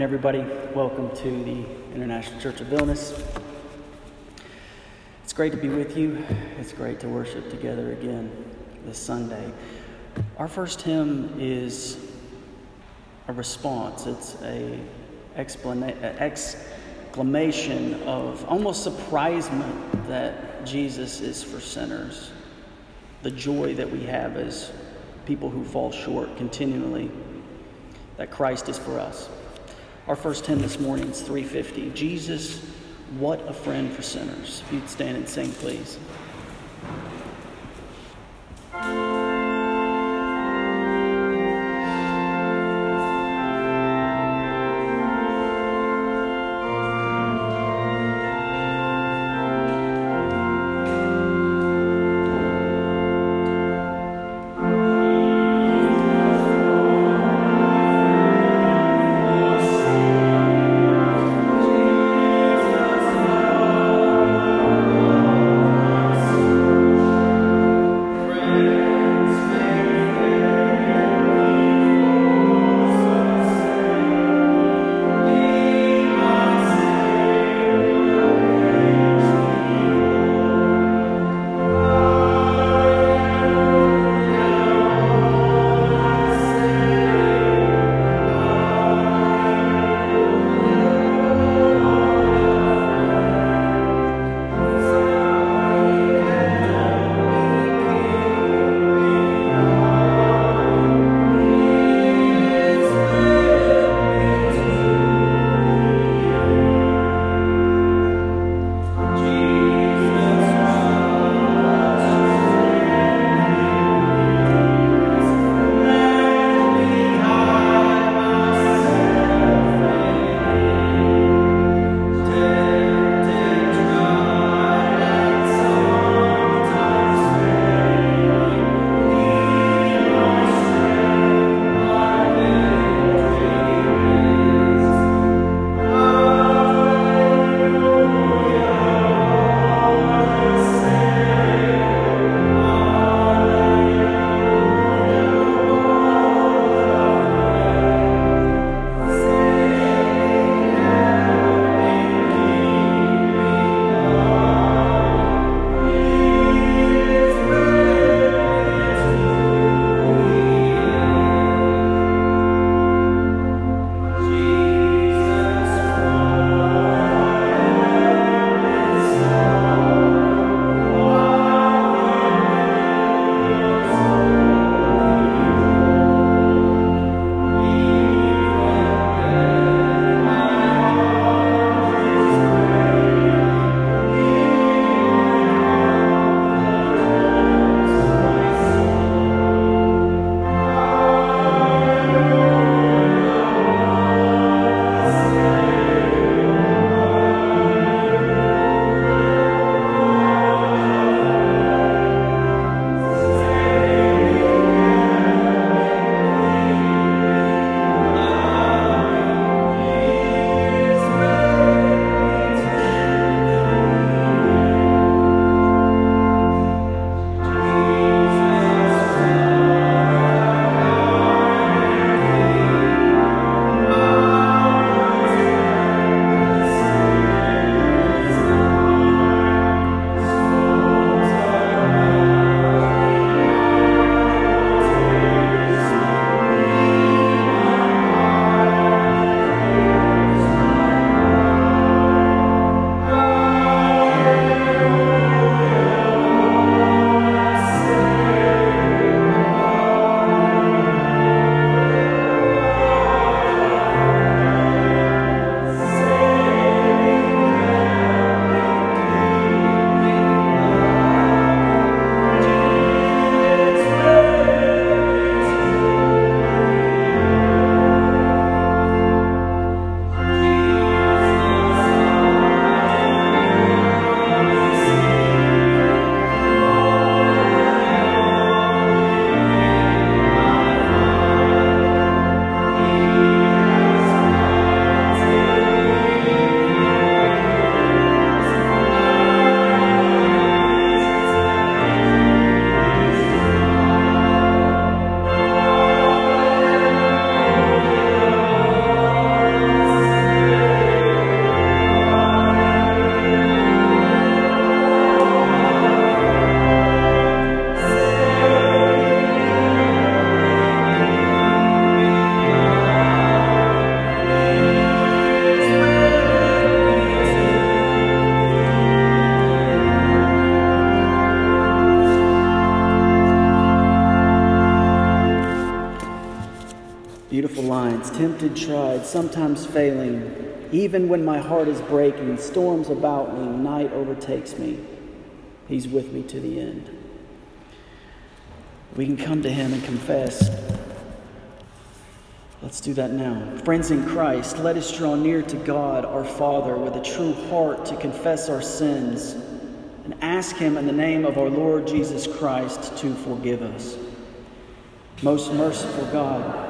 morning, everybody. Welcome to the International Church of Vilnius. It's great to be with you. It's great to worship together again this Sunday. Our first hymn is a response. It's a explana- exclamation of almost surprisement that Jesus is for sinners. The joy that we have as people who fall short continually, that Christ is for us. Our first hymn this morning is 350. Jesus, what a friend for sinners. If you'd stand and sing, please. Sometimes failing. Even when my heart is breaking, storms about me, night overtakes me. He's with me to the end. We can come to Him and confess. Let's do that now. Friends in Christ, let us draw near to God our Father with a true heart to confess our sins and ask Him in the name of our Lord Jesus Christ to forgive us. Most merciful God,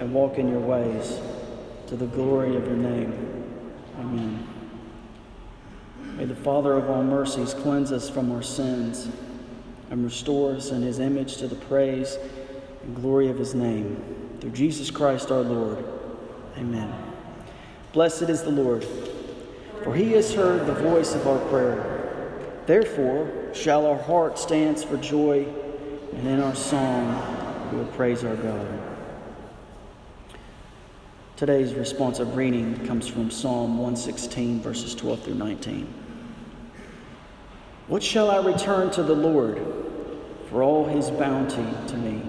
and walk in your ways to the glory of your name. Amen. May the Father of all mercies cleanse us from our sins and restore us in his image to the praise and glory of his name. Through Jesus Christ our Lord. Amen. Blessed is the Lord, for he has heard the voice of our prayer. Therefore shall our heart dance for joy, and in our song we will praise our God. Today's responsive reading comes from Psalm 116, verses 12 through 19. What shall I return to the Lord for all his bounty to me?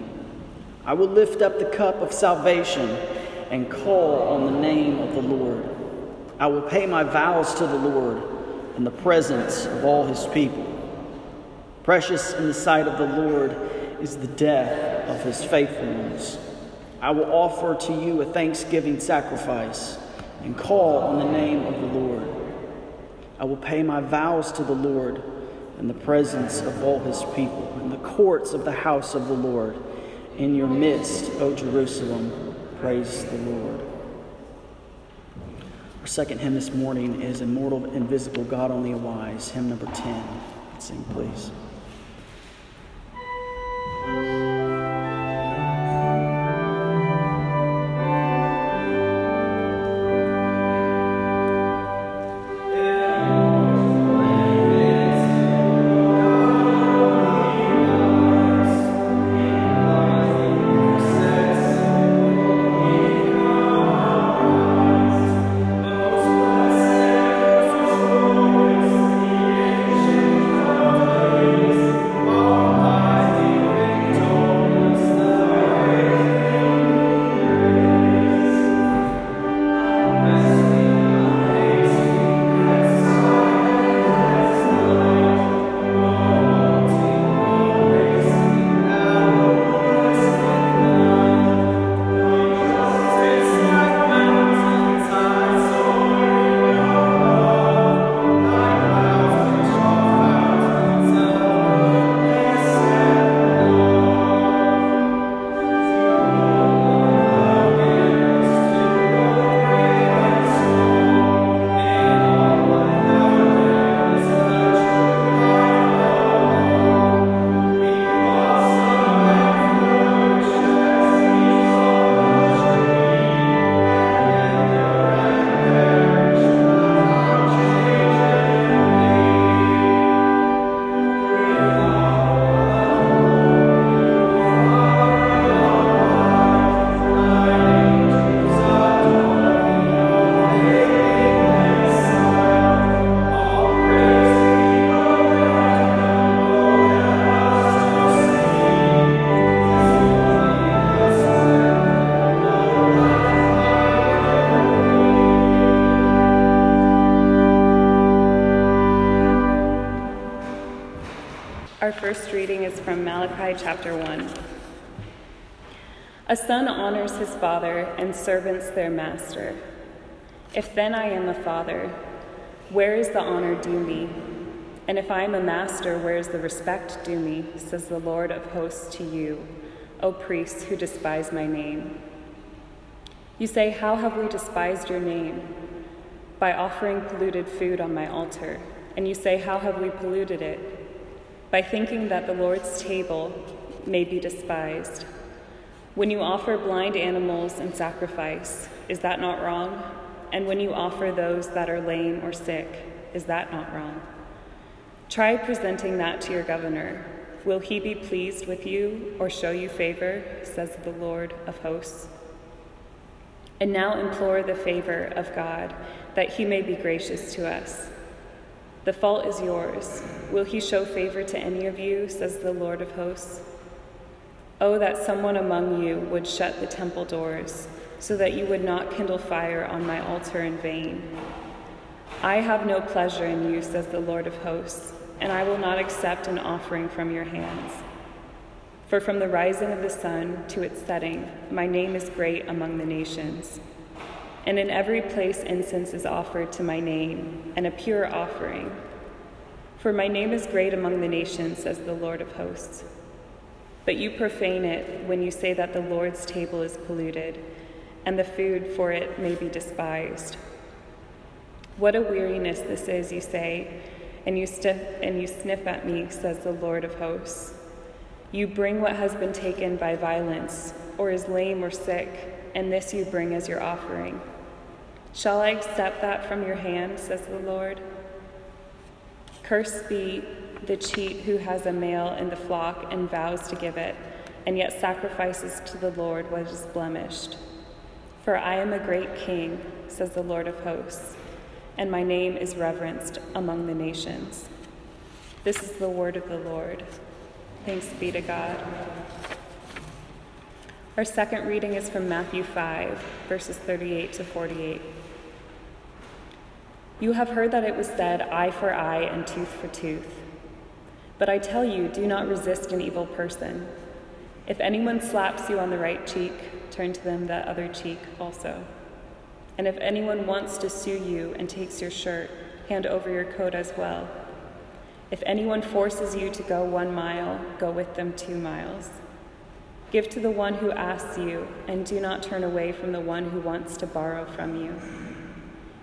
I will lift up the cup of salvation and call on the name of the Lord. I will pay my vows to the Lord in the presence of all his people. Precious in the sight of the Lord is the death of his faithful ones. I will offer to you a thanksgiving sacrifice and call on the name of the Lord. I will pay my vows to the Lord in the presence of all his people, in the courts of the house of the Lord. In your midst, O Jerusalem, praise the Lord. Our second hymn this morning is Immortal, Invisible, God Only Wise, hymn number 10. Sing, please. Chapter 1. A son honors his father, and servants their master. If then I am a father, where is the honor due me? And if I am a master, where is the respect due me? Says the Lord of hosts to you, O priests who despise my name. You say, How have we despised your name? By offering polluted food on my altar. And you say, How have we polluted it? By thinking that the Lord's table may be despised. When you offer blind animals in sacrifice, is that not wrong? And when you offer those that are lame or sick, is that not wrong? Try presenting that to your governor. Will he be pleased with you or show you favor, says the Lord of hosts? And now implore the favor of God, that he may be gracious to us. The fault is yours. Will he show favor to any of you, says the Lord of hosts? Oh, that someone among you would shut the temple doors, so that you would not kindle fire on my altar in vain. I have no pleasure in you, says the Lord of hosts, and I will not accept an offering from your hands. For from the rising of the sun to its setting, my name is great among the nations. And in every place incense is offered to my name, and a pure offering. For my name is great among the nations, says the Lord of hosts. But you profane it when you say that the Lord's table is polluted, and the food for it may be despised. What a weariness this is, you say, and you, and you sniff at me, says the Lord of hosts. You bring what has been taken by violence, or is lame or sick, and this you bring as your offering. Shall I accept that from your hand, says the Lord? Cursed be the cheat who has a male in the flock and vows to give it, and yet sacrifices to the Lord what is blemished. For I am a great king, says the Lord of hosts, and my name is reverenced among the nations. This is the word of the Lord. Thanks be to God. Our second reading is from Matthew 5, verses 38 to 48. You have heard that it was said, eye for eye and tooth for tooth. But I tell you, do not resist an evil person. If anyone slaps you on the right cheek, turn to them that other cheek also. And if anyone wants to sue you and takes your shirt, hand over your coat as well. If anyone forces you to go one mile, go with them two miles. Give to the one who asks you, and do not turn away from the one who wants to borrow from you.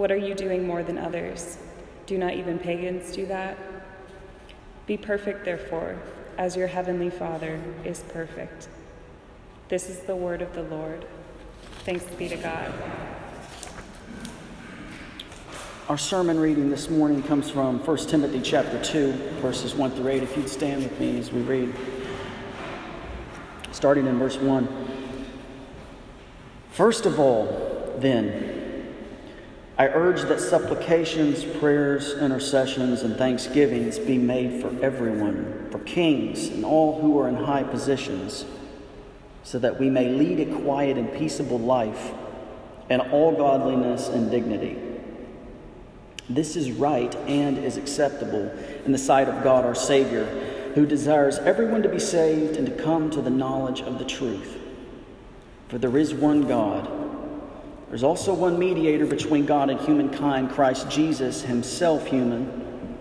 what are you doing more than others? Do not even pagans do that? Be perfect, therefore, as your heavenly Father is perfect. This is the word of the Lord. Thanks be to God. Our sermon reading this morning comes from 1 Timothy chapter 2, verses 1 through 8. If you'd stand with me as we read, starting in verse 1. First of all, then, I urge that supplications, prayers, intercessions, and thanksgivings be made for everyone, for kings and all who are in high positions, so that we may lead a quiet and peaceable life in all godliness and dignity. This is right and is acceptable in the sight of God our Savior, who desires everyone to be saved and to come to the knowledge of the truth. For there is one God there's also one mediator between God and humankind, Christ Jesus, himself human,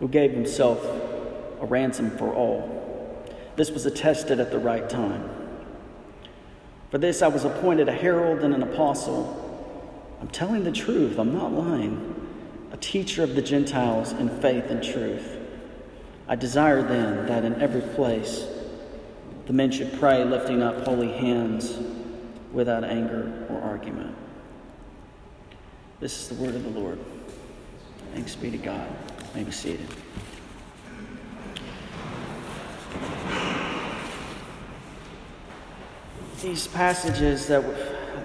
who gave himself a ransom for all. This was attested at the right time. For this I was appointed a herald and an apostle. I'm telling the truth, I'm not lying. A teacher of the Gentiles in faith and truth. I desire then that in every place the men should pray, lifting up holy hands without anger or argument. This is the word of the Lord. Thanks be to God. May be seated. These passages that,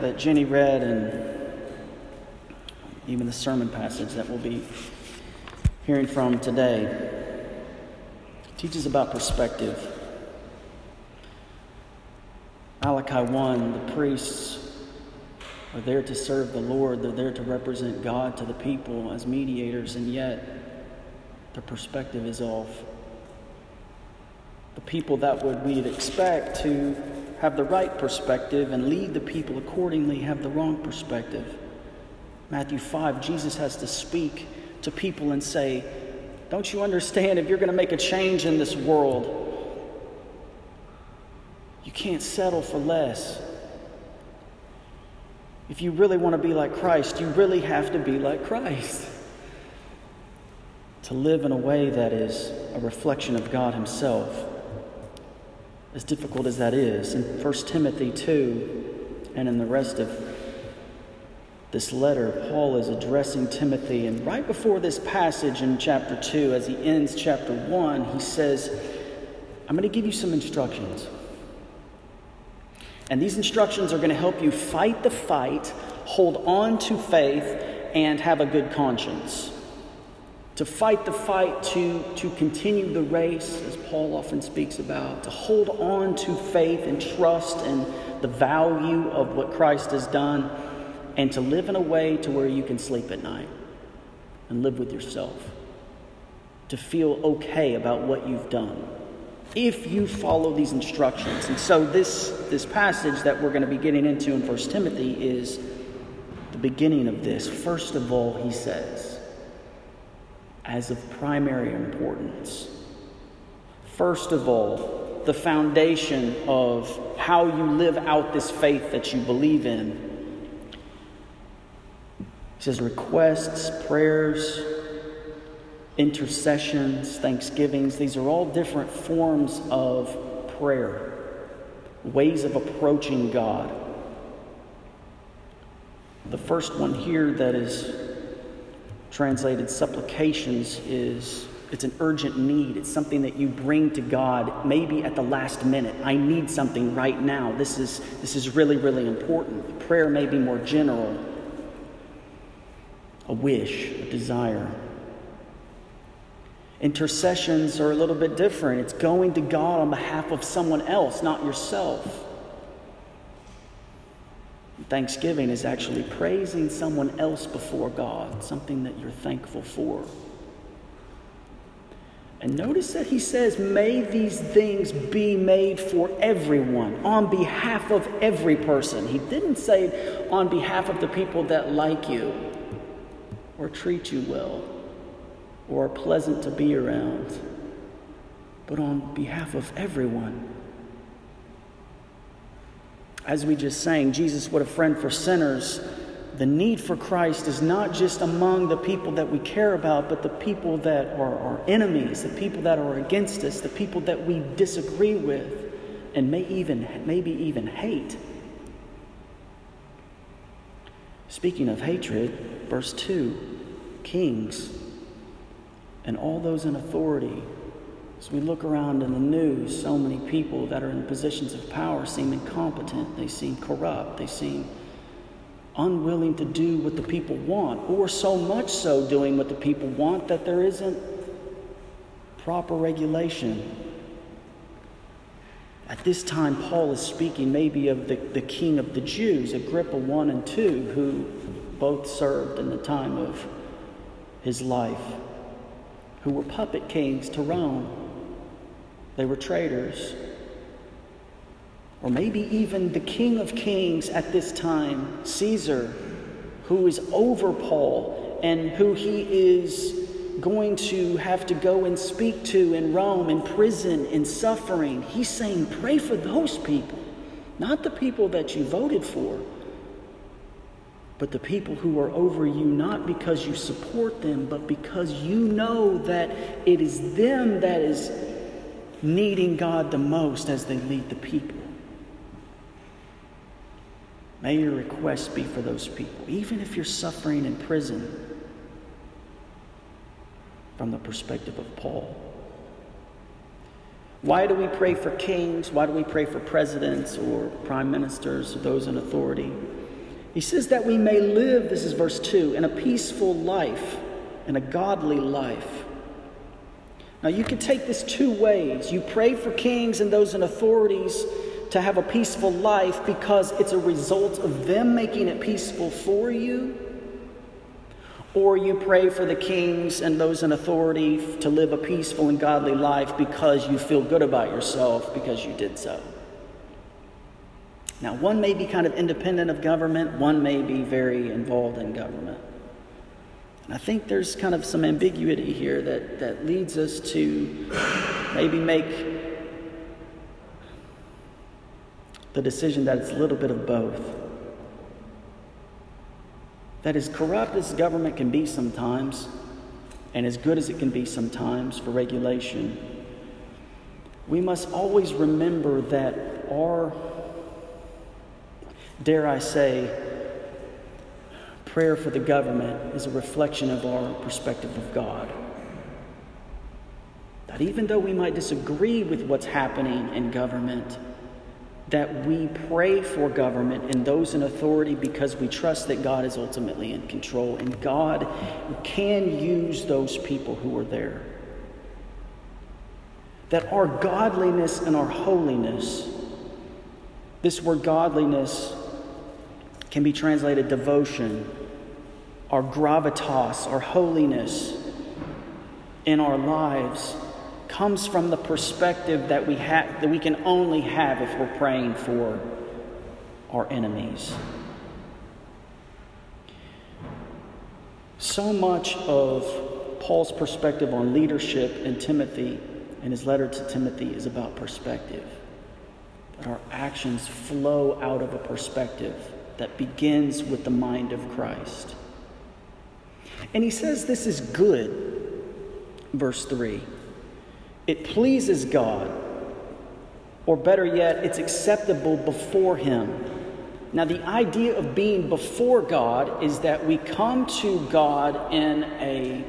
that Jenny read, and even the sermon passage that we'll be hearing from today, teaches about perspective. Malachi 1, the priests are there to serve the Lord, they're there to represent God to the people as mediators, and yet their perspective is off. The people that would we'd expect to have the right perspective and lead the people accordingly have the wrong perspective. Matthew 5, Jesus has to speak to people and say, Don't you understand if you're going to make a change in this world, you can't settle for less. If you really want to be like Christ, you really have to be like Christ. To live in a way that is a reflection of God Himself as difficult as that is. In 1 Timothy 2 and in the rest of this letter, Paul is addressing Timothy. And right before this passage in chapter 2, as he ends chapter 1, he says, I'm going to give you some instructions. And these instructions are going to help you fight the fight, hold on to faith, and have a good conscience to fight the fight, to, to continue the race, as Paul often speaks about, to hold on to faith and trust and the value of what Christ has done, and to live in a way to where you can sleep at night and live with yourself, to feel okay about what you've done. If you follow these instructions. And so this, this passage that we're going to be getting into in 1 Timothy is the beginning of this. First of all, he says, as of primary importance. First of all, the foundation of how you live out this faith that you believe in. He says requests, prayers, intercessions, thanksgivings, these are all different forms of prayer, ways of approaching God. The first one here that is translated supplications is it's an urgent need. It's something that you bring to God maybe at the last minute. I need something right now. This is, this is really, really important. Prayer may be more general, a wish, a desire. Intercessions are a little bit different. It's going to God on behalf of someone else, not yourself. Thanksgiving is actually praising someone else before God, something that you're thankful for. And notice that he says, May these things be made for everyone, on behalf of every person. He didn't say on behalf of the people that like you, or treat you well, or are pleasant to be around, but on behalf of everyone. As we just sang, Jesus, what a friend for sinners. The need for Christ is not just among the people that we care about, but the people that are our enemies, the people that are against us, the people that we disagree with, and may even, maybe even hate. Speaking of hatred, verse 2 kings and all those in authority as we look around in the news, so many people that are in positions of power seem incompetent, they seem corrupt, they seem unwilling to do what the people want, or so much so doing what the people want that there isn't proper regulation. At this time, Paul is speaking maybe of the, the king of the Jews, Agrippa 1 and 2, who both served in the time of his life, who were puppet kings to Rome. They were traitors. Or maybe even the King of Kings at this time, Caesar, who is over Paul and who he is going to have to go and speak to in Rome, in prison, in suffering. He's saying, pray for those people, not the people that you voted for, but the people who are over you, not because you support them, but because you know that it is them that is needing God the most as they lead the people. May your request be for those people, even if you're suffering in prison, from the perspective of Paul. Why do we pray for kings? Why do we pray for presidents or prime ministers or those in authority? He says that we may live, this is verse 2, in a peaceful life, in a godly life now, you can take this two ways. You pray for kings and those in authorities to have a peaceful life because it's a result of them making it peaceful for you. Or you pray for the kings and those in authority to live a peaceful and godly life because you feel good about yourself because you did so. Now, one may be kind of independent of government, one may be very involved in government. And I think there's kind of some ambiguity here that, that leads us to maybe make the decision that it's a little bit of both. That as corrupt as government can be sometimes, and as good as it can be sometimes for regulation, we must always remember that our, dare I say, prayer for the government is a reflection of our perspective of God. That even though we might disagree with what's happening in government, that we pray for government and those in authority because we trust that God is ultimately in control and God can use those people who are there. That our godliness and our holiness, this word godliness can be translated devotion, our gravitas, our holiness in our lives comes from the perspective that we have that we can only have if we're praying for our enemies. So much of Paul's perspective on leadership in Timothy in his letter to Timothy is about perspective. That our actions flow out of a perspective that begins with the mind of Christ. And he says this is good, verse 3. It pleases God, or better yet, it's acceptable before Him. Now, the idea of being before God is that we come to God in a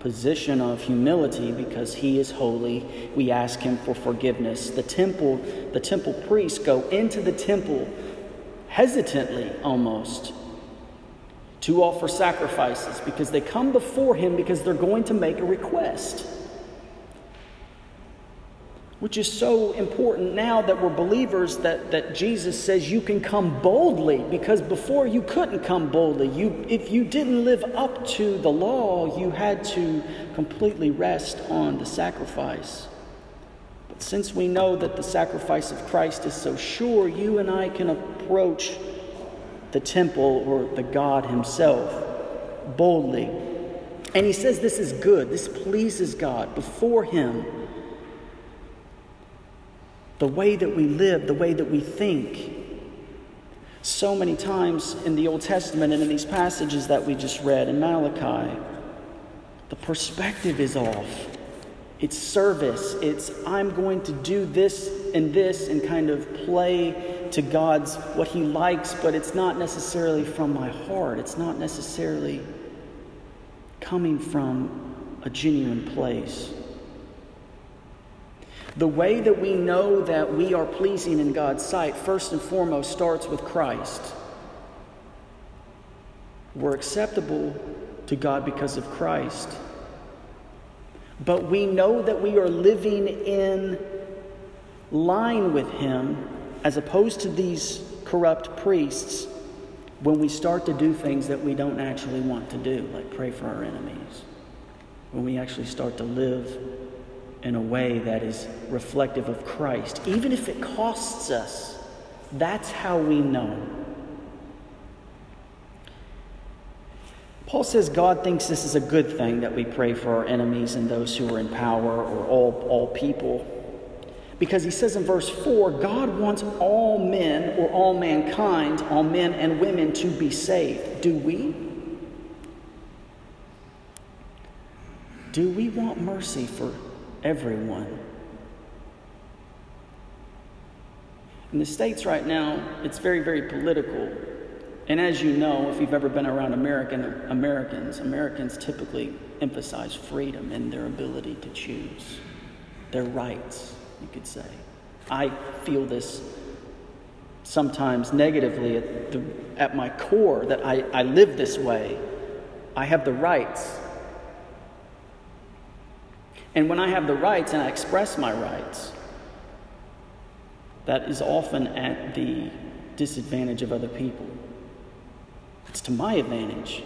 position of humility because he is holy we ask him for forgiveness the temple the temple priests go into the temple hesitantly almost to offer sacrifices because they come before him because they're going to make a request. Which is so important now that we're believers that, that Jesus says you can come boldly because before you couldn't come boldly. You, if you didn't live up to the law, you had to completely rest on the sacrifice. Since we know that the sacrifice of Christ is so sure, you and I can approach the temple or the God Himself boldly. And He says this is good, this pleases God before Him. The way that we live, the way that we think. So many times in the Old Testament and in these passages that we just read in Malachi, the perspective is off. It's service. It's I'm going to do this and this and kind of play to God's what He likes, but it's not necessarily from my heart. It's not necessarily coming from a genuine place. The way that we know that we are pleasing in God's sight, first and foremost, starts with Christ. We're acceptable to God because of Christ. But we know that we are living in line with Him as opposed to these corrupt priests, when we start to do things that we don't actually want to do, like pray for our enemies, when we actually start to live in a way that is reflective of Christ, even if it costs us, that's how we know. Paul says God thinks this is a good thing that we pray for our enemies and those who are in power or all, all people. Because he says in verse 4 God wants all men or all mankind, all men and women to be saved. Do we? Do we want mercy for everyone? In the States right now, it's very, very political. And as you know, if you've ever been around American Americans, Americans typically emphasize freedom and their ability to choose their rights you could say. I feel this sometimes negatively at, the, at my core that I, I live this way. I have the rights. And when I have the rights and I express my rights, that is often at the disadvantage of other people. It's to my advantage.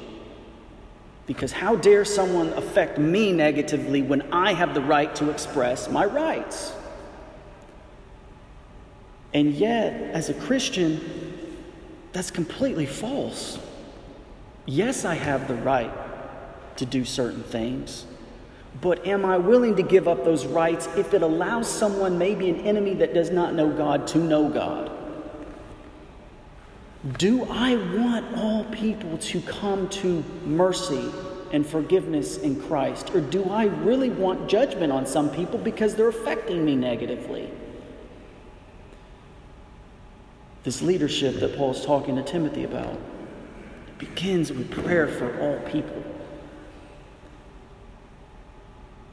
Because how dare someone affect me negatively when I have the right to express my rights? And yet, as a Christian, that's completely false. Yes, I have the right to do certain things, but am I willing to give up those rights if it allows someone, maybe an enemy that does not know God, to know God? Do I want all people to come to mercy and forgiveness in Christ? Or do I really want judgment on some people because they're affecting me negatively? This leadership that Paul's talking to Timothy about begins with prayer for all people.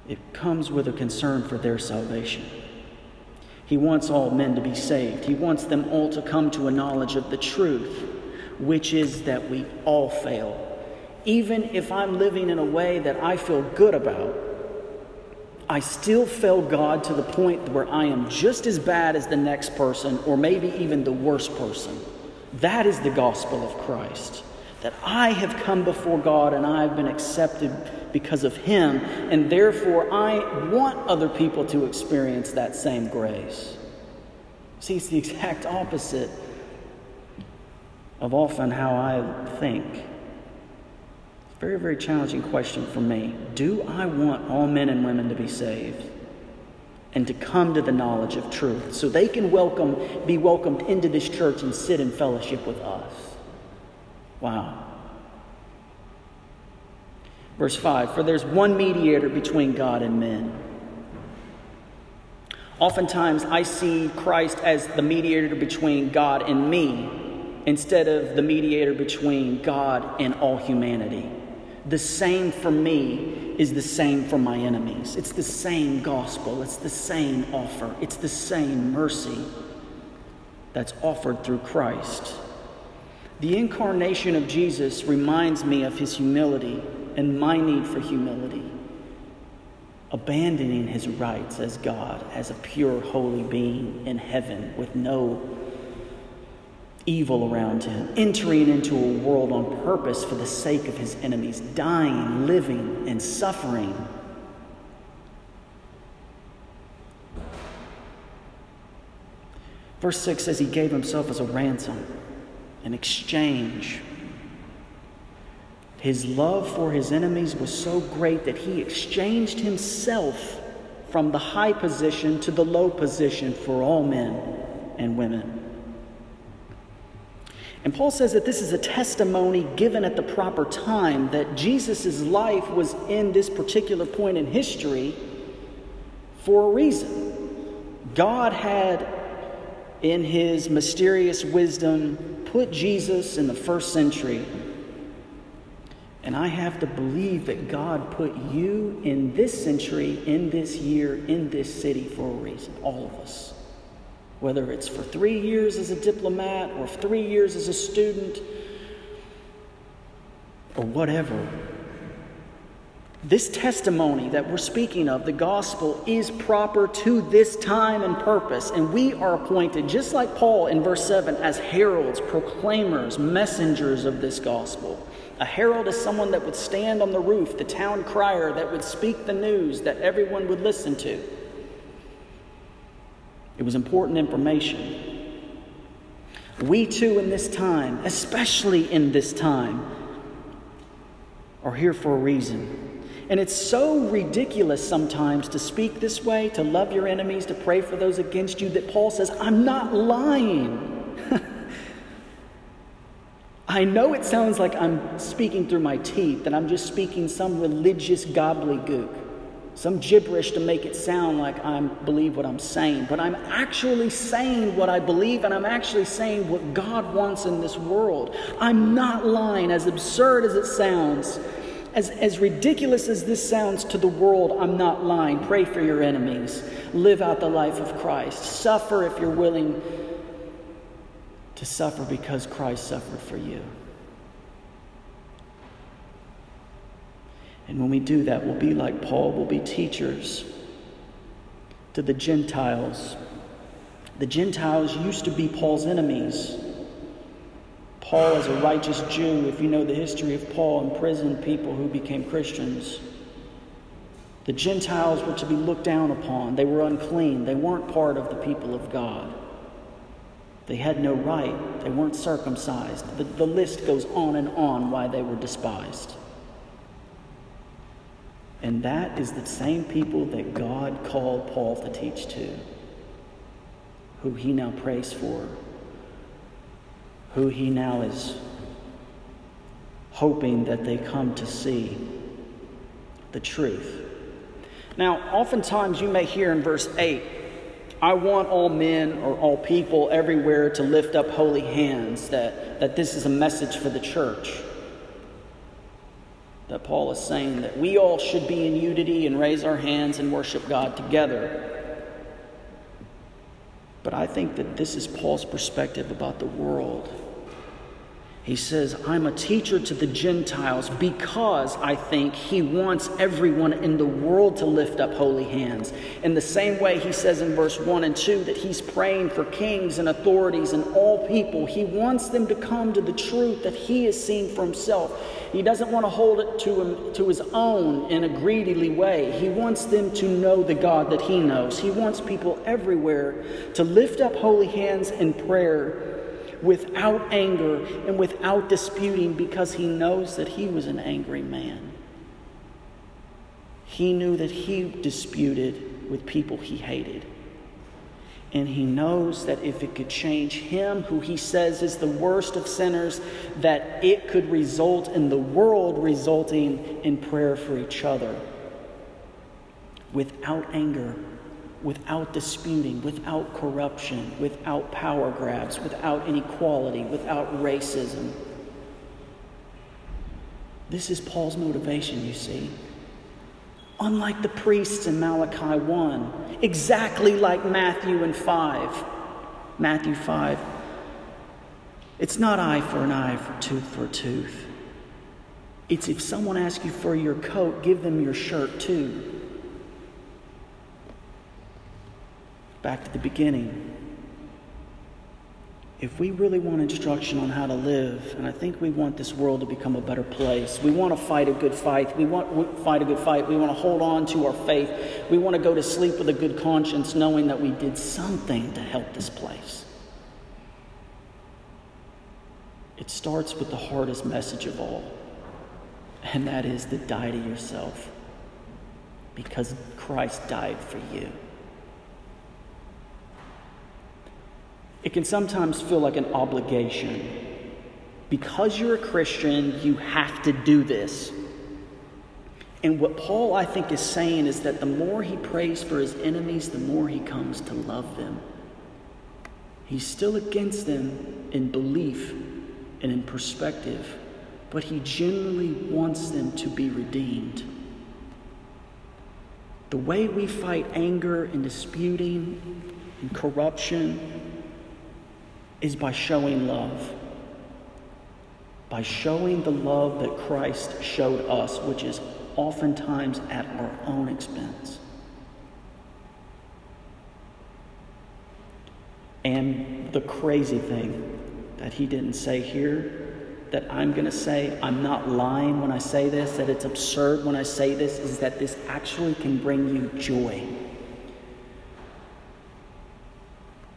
It comes with a concern for their salvation. He wants all men to be saved. He wants them all to come to a knowledge of the truth, which is that we all fail. Even if I'm living in a way that I feel good about, I still fail God to the point where I am just as bad as the next person, or maybe even the worst person. That is the gospel of Christ. That I have come before God and I have been accepted because of Him, and therefore I want other people to experience that same grace. See, it's the exact opposite of often how I think. It's a very, very challenging question for me. Do I want all men and women to be saved? and to come to the knowledge of truth so they can welcome be welcomed into this church and sit in fellowship with us wow Verse 5 For there's one mediator between God and men. Oftentimes, I see Christ as the mediator between God and me instead of the mediator between God and all humanity. The same for me is the same for my enemies. It's the same gospel, it's the same offer, it's the same mercy that's offered through Christ. The incarnation of Jesus reminds me of his humility and my need for humility, abandoning his rights as God, as a pure, holy being in heaven with no evil around him, entering into a world on purpose for the sake of his enemies, dying, living, and suffering. Verse 6 says he gave himself as a ransom, an exchange his love for his enemies was so great that he exchanged himself from the high position to the low position for all men and women. And Paul says that this is a testimony given at the proper time, that Jesus' life was in this particular point in history for a reason. God had, in his mysterious wisdom, put Jesus in the first century and I have to believe that God put you in this century, in this year, in this city for a reason, all of us. Whether it's for three years as a diplomat or three years as a student or whatever. This testimony that we're speaking of, the gospel, is proper to this time and purpose. And we are appointed, just like Paul in verse 7, as heralds, proclaimers, messengers of this gospel. A herald is someone that would stand on the roof, the town crier that would speak the news that everyone would listen to. It was important information. We too, in this time, especially in this time, are here for a reason. And it's so ridiculous sometimes to speak this way, to love your enemies, to pray for those against you, that Paul says, I'm not lying. I know it sounds like I'm speaking through my teeth, that I'm just speaking some religious gobbledygook, some gibberish to make it sound like I believe what I'm saying, but I'm actually saying what I believe, and I'm actually saying what God wants in this world. I'm not lying, as absurd as it sounds. As, as ridiculous as this sounds to the world, I'm not lying. Pray for your enemies. Live out the life of Christ. Suffer if you're willing to suffer because Christ suffered for you. And when we do that, we'll be like Paul, we'll be teachers to the Gentiles. The Gentiles used to be Paul's enemies. Paul, as a righteous Jew, if you know the history of Paul, imprisoned people who became Christians. The Gentiles were to be looked down upon. They were unclean. They weren't part of the people of God. They had no right. They weren't circumcised. The, the list goes on and on why they were despised. And that is the same people that God called Paul to teach to, who he now prays for, who he now is hoping that they come to see the truth. Now, oftentimes you may hear in verse 8, I want all men or all people everywhere to lift up holy hands, that, that this is a message for the church. That Paul is saying that we all should be in unity and raise our hands and worship God together. But I think that this is Paul's perspective about the world. He says, I'm a teacher to the Gentiles because I think he wants everyone in the world to lift up holy hands. In the same way, he says in verse 1 and 2 that he's praying for kings and authorities and all people. He wants them to come to the truth that he has seen for himself. He doesn't want to hold it to, him, to his own in a greedily way. He wants them to know the God that he knows. He wants people everywhere to lift up holy hands in prayer without anger and without disputing because he knows that he was an angry man. He knew that he disputed with people he hated. And he knows that if it could change him, who he says is the worst of sinners, that it could result in the world resulting in prayer for each other without anger without disputing, without corruption, without power grabs, without inequality, without racism. This is Paul's motivation, you see. Unlike the priests in Malachi 1, exactly like Matthew and 5. Matthew 5. It's not eye for an eye, for tooth for tooth. It's if someone asks you for your coat, give them your shirt too. Back to the beginning. If we really want instruction on how to live, and I think we want this world to become a better place, we want to fight a good fight. We want to fight a good fight. We want to hold on to our faith. We want to go to sleep with a good conscience, knowing that we did something to help this place. It starts with the hardest message of all, and that is to die to yourself because Christ died for you. It can sometimes feel like an obligation. Because you're a Christian, you have to do this. And what Paul, I think, is saying is that the more he prays for his enemies, the more he comes to love them. He's still against them in belief and in perspective, but he genuinely wants them to be redeemed. The way we fight anger and disputing and corruption is by showing love. By showing the love that Christ showed us, which is oftentimes at our own expense. And the crazy thing that he didn't say here, that I'm going to say, I'm not lying when I say this, that it's absurd when I say this, is that this actually can bring you joy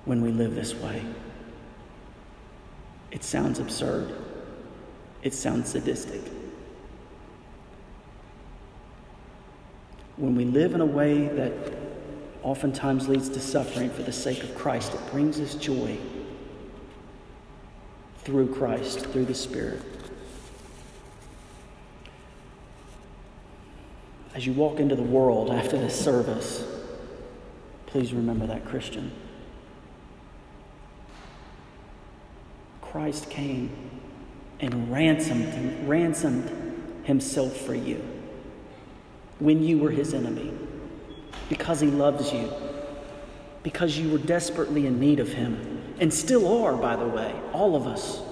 when we live this way. It sounds absurd. It sounds sadistic. When we live in a way that oftentimes leads to suffering for the sake of Christ, it brings us joy through Christ, through the Spirit. As you walk into the world after this service, please remember that, Christian. Christ came and ransomed, ransomed himself for you when you were his enemy because he loves you, because you were desperately in need of him, and still are, by the way, all of us.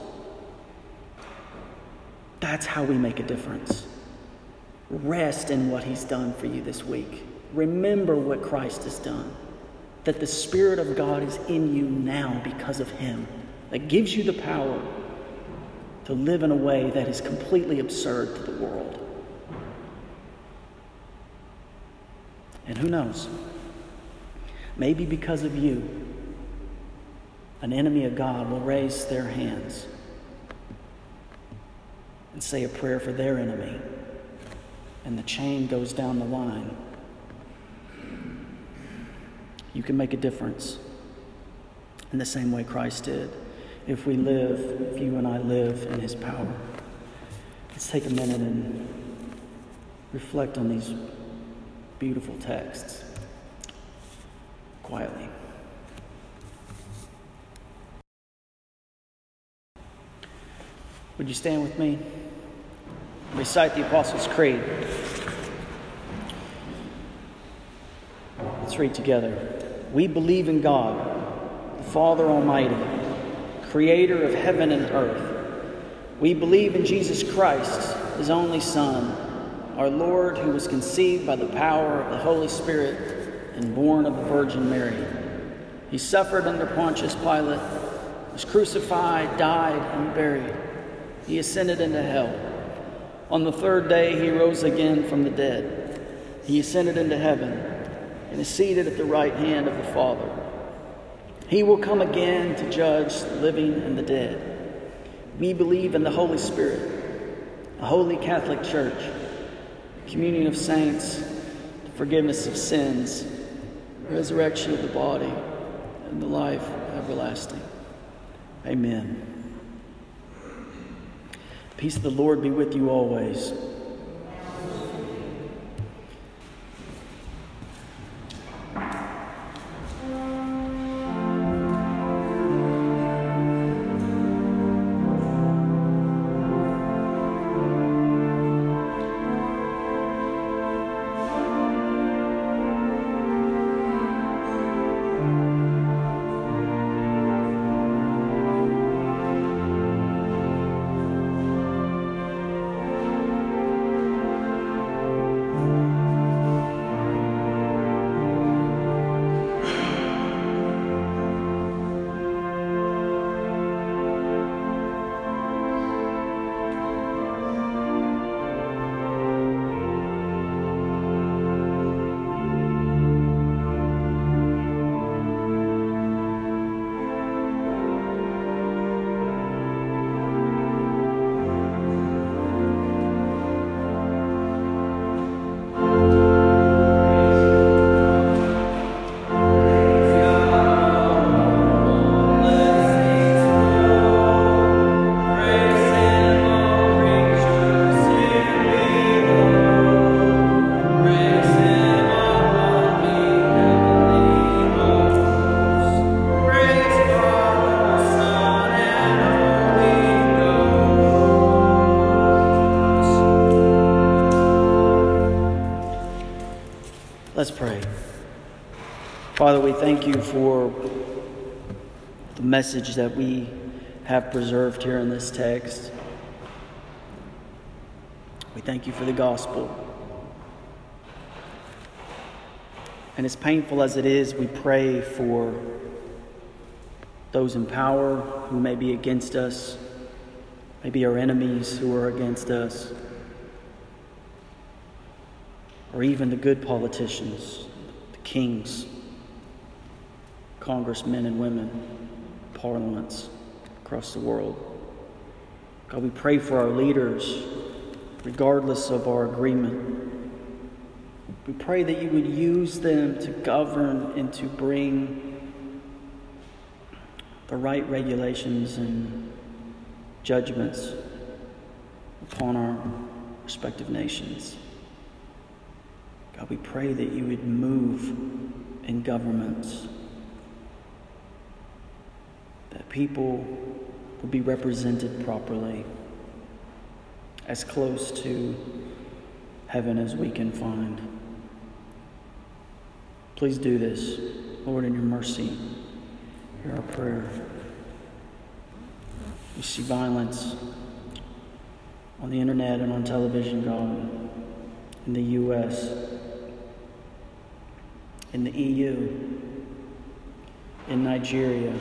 That's how we make a difference. Rest in what he's done for you this week. Remember what Christ has done, that the Spirit of God is in you now because of him that gives you the power to live in a way that is completely absurd to the world. And who knows? Maybe because of you, an enemy of God will raise their hands and say a prayer for their enemy, and the chain goes down the line, you can make a difference in the same way Christ did. If we live, if you and I live in his power. Let's take a minute and reflect on these beautiful texts quietly. Would you stand with me? Recite the Apostles' Creed. Let's read together. We believe in God, the Father Almighty, creator of heaven and earth. We believe in Jesus Christ, his only Son, our Lord, who was conceived by the power of the Holy Spirit and born of the Virgin Mary. He suffered under Pontius Pilate, was crucified, died, and buried he ascended into hell. On the third day, he rose again from the dead. He ascended into heaven and is seated at the right hand of the Father. He will come again to judge the living and the dead. We believe in the Holy Spirit, a holy Catholic Church, communion of saints, forgiveness of sins, resurrection of the body, and the life everlasting. Amen. Peace of the Lord be with you always. Father, we thank you for the message that we have preserved here in this text. We thank you for the gospel. And as painful as it is, we pray for those in power who may be against us, maybe our enemies who are against us or even the good politicians, the kings, congressmen and women, parliaments across the world. God, we pray for our leaders, regardless of our agreement. We pray that you would use them to govern and to bring the right regulations and judgments upon our respective nations. God, we pray that you would move in governments, people will be represented properly, as close to heaven as we can find. Please do this, Lord, in your mercy. Hear our prayer. We see violence on the internet and on television, God, in the U.S in the EU, in Nigeria,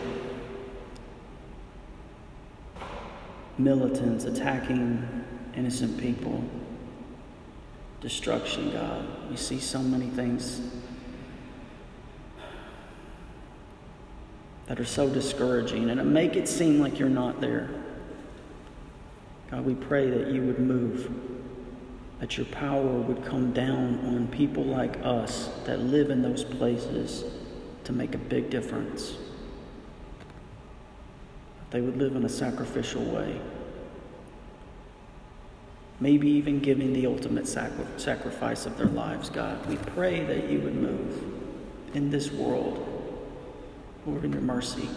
militants attacking innocent people, destruction, God. We see so many things. that are so discouraging and it make it seem like you're not there. God, we pray that you would move, that your power would come down on people like us that live in those places to make a big difference. They would live in a sacrificial way. Maybe even giving the ultimate sacri- sacrifice of their lives, God. We pray that you would move in this world. Lord, in your mercy,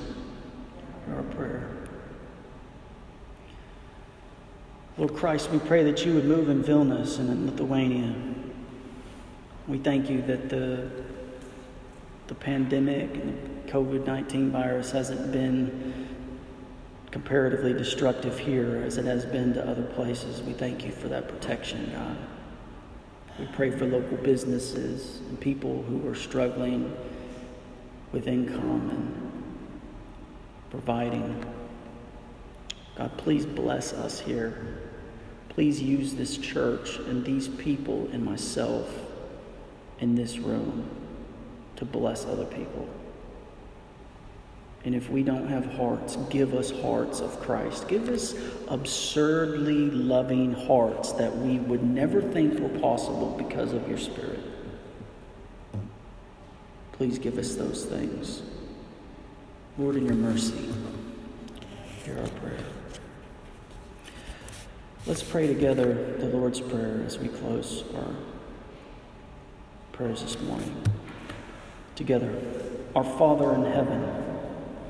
our prayer. Lord Christ, we pray that you would move in Vilnius and in Lithuania. We thank you that the, the pandemic and the COVID 19 virus hasn't been comparatively destructive here as it has been to other places. We thank you for that protection, God. We pray for local businesses and people who are struggling with income and providing. God, please bless us here. Please use this church and these people and myself in this room to bless other people. And if we don't have hearts, give us hearts of Christ. Give us absurdly loving hearts that we would never think were possible because of your Spirit. Please give us those things. Lord, in your mercy, hear our prayer. Let's pray together the Lord's Prayer as we close our prayers this morning. Together, our Father in heaven,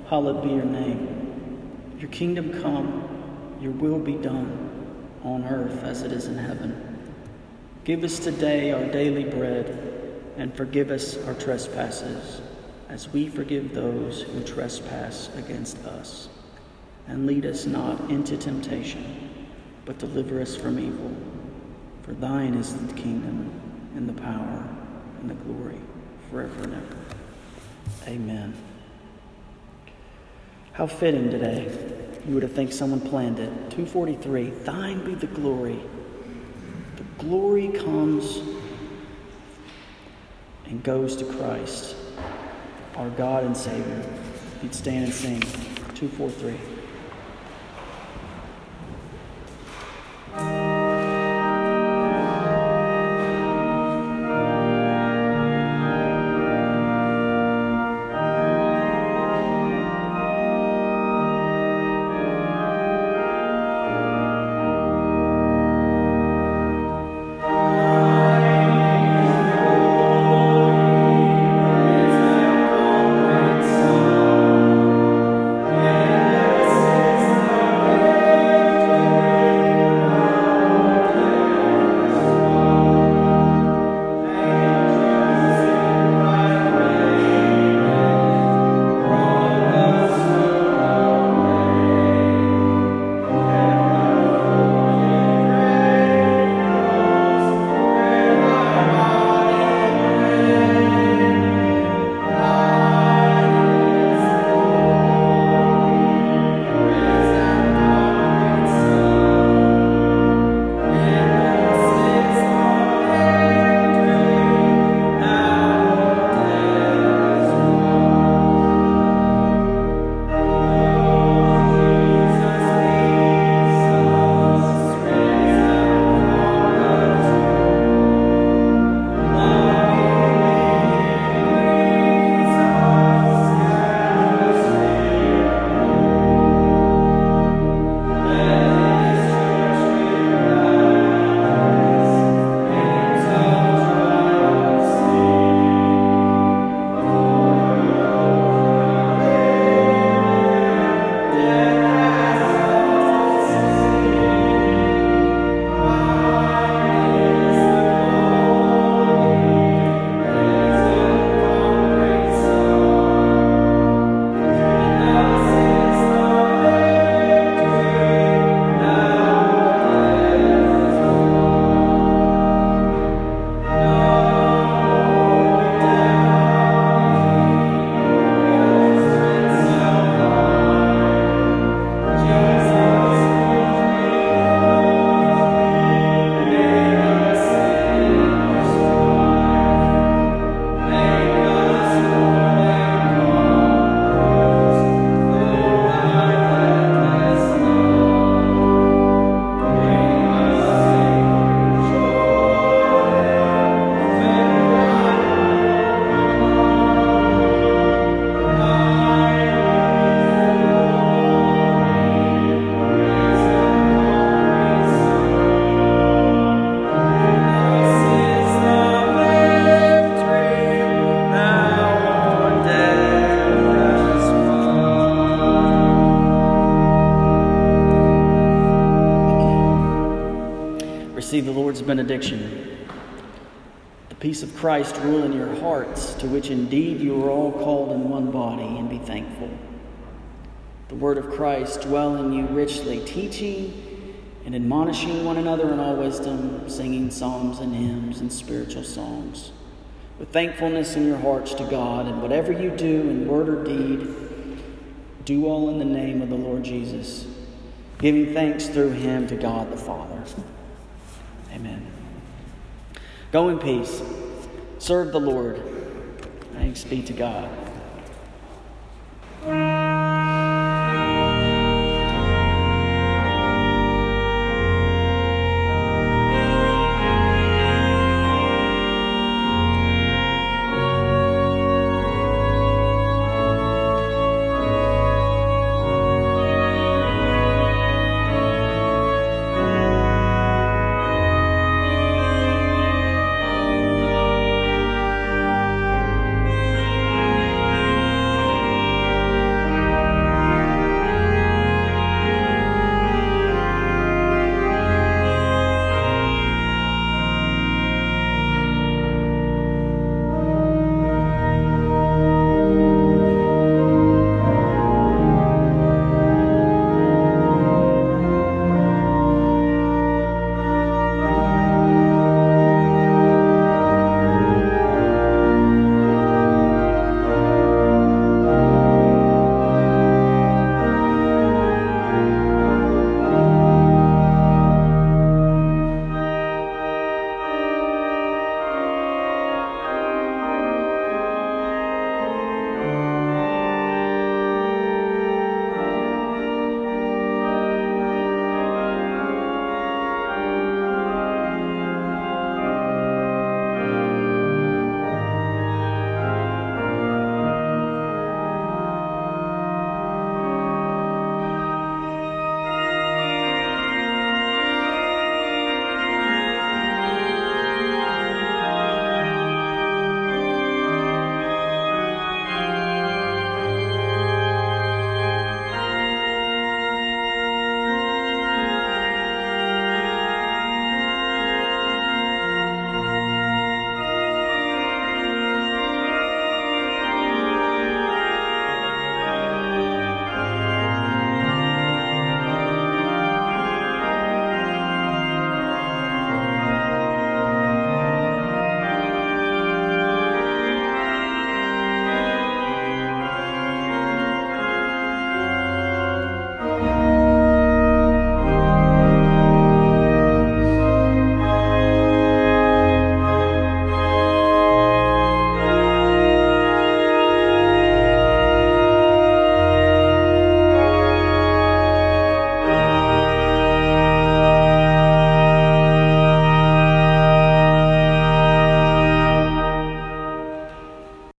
hallowed be your name. Your kingdom come, your will be done on earth as it is in heaven. Give us today our daily bread and forgive us our trespasses as we forgive those who trespass against us. And lead us not into temptation but deliver us from evil. For thine is the kingdom, and the power, and the glory, forever and ever. Amen. How fitting today. You would have think someone planned it. 243, thine be the glory. The glory comes and goes to Christ, our God and Savior. You'd stand and sing, 243. Christ rule in your hearts, to which indeed you are all called in one body, and be thankful. The word of Christ dwell in you richly, teaching and admonishing one another in all wisdom, singing psalms and hymns and spiritual songs, with thankfulness in your hearts to God, and whatever you do in word or deed, do all in the name of the Lord Jesus, giving thanks through him to God the Father. Amen. Go in peace. Serve the Lord. Thanks be to God.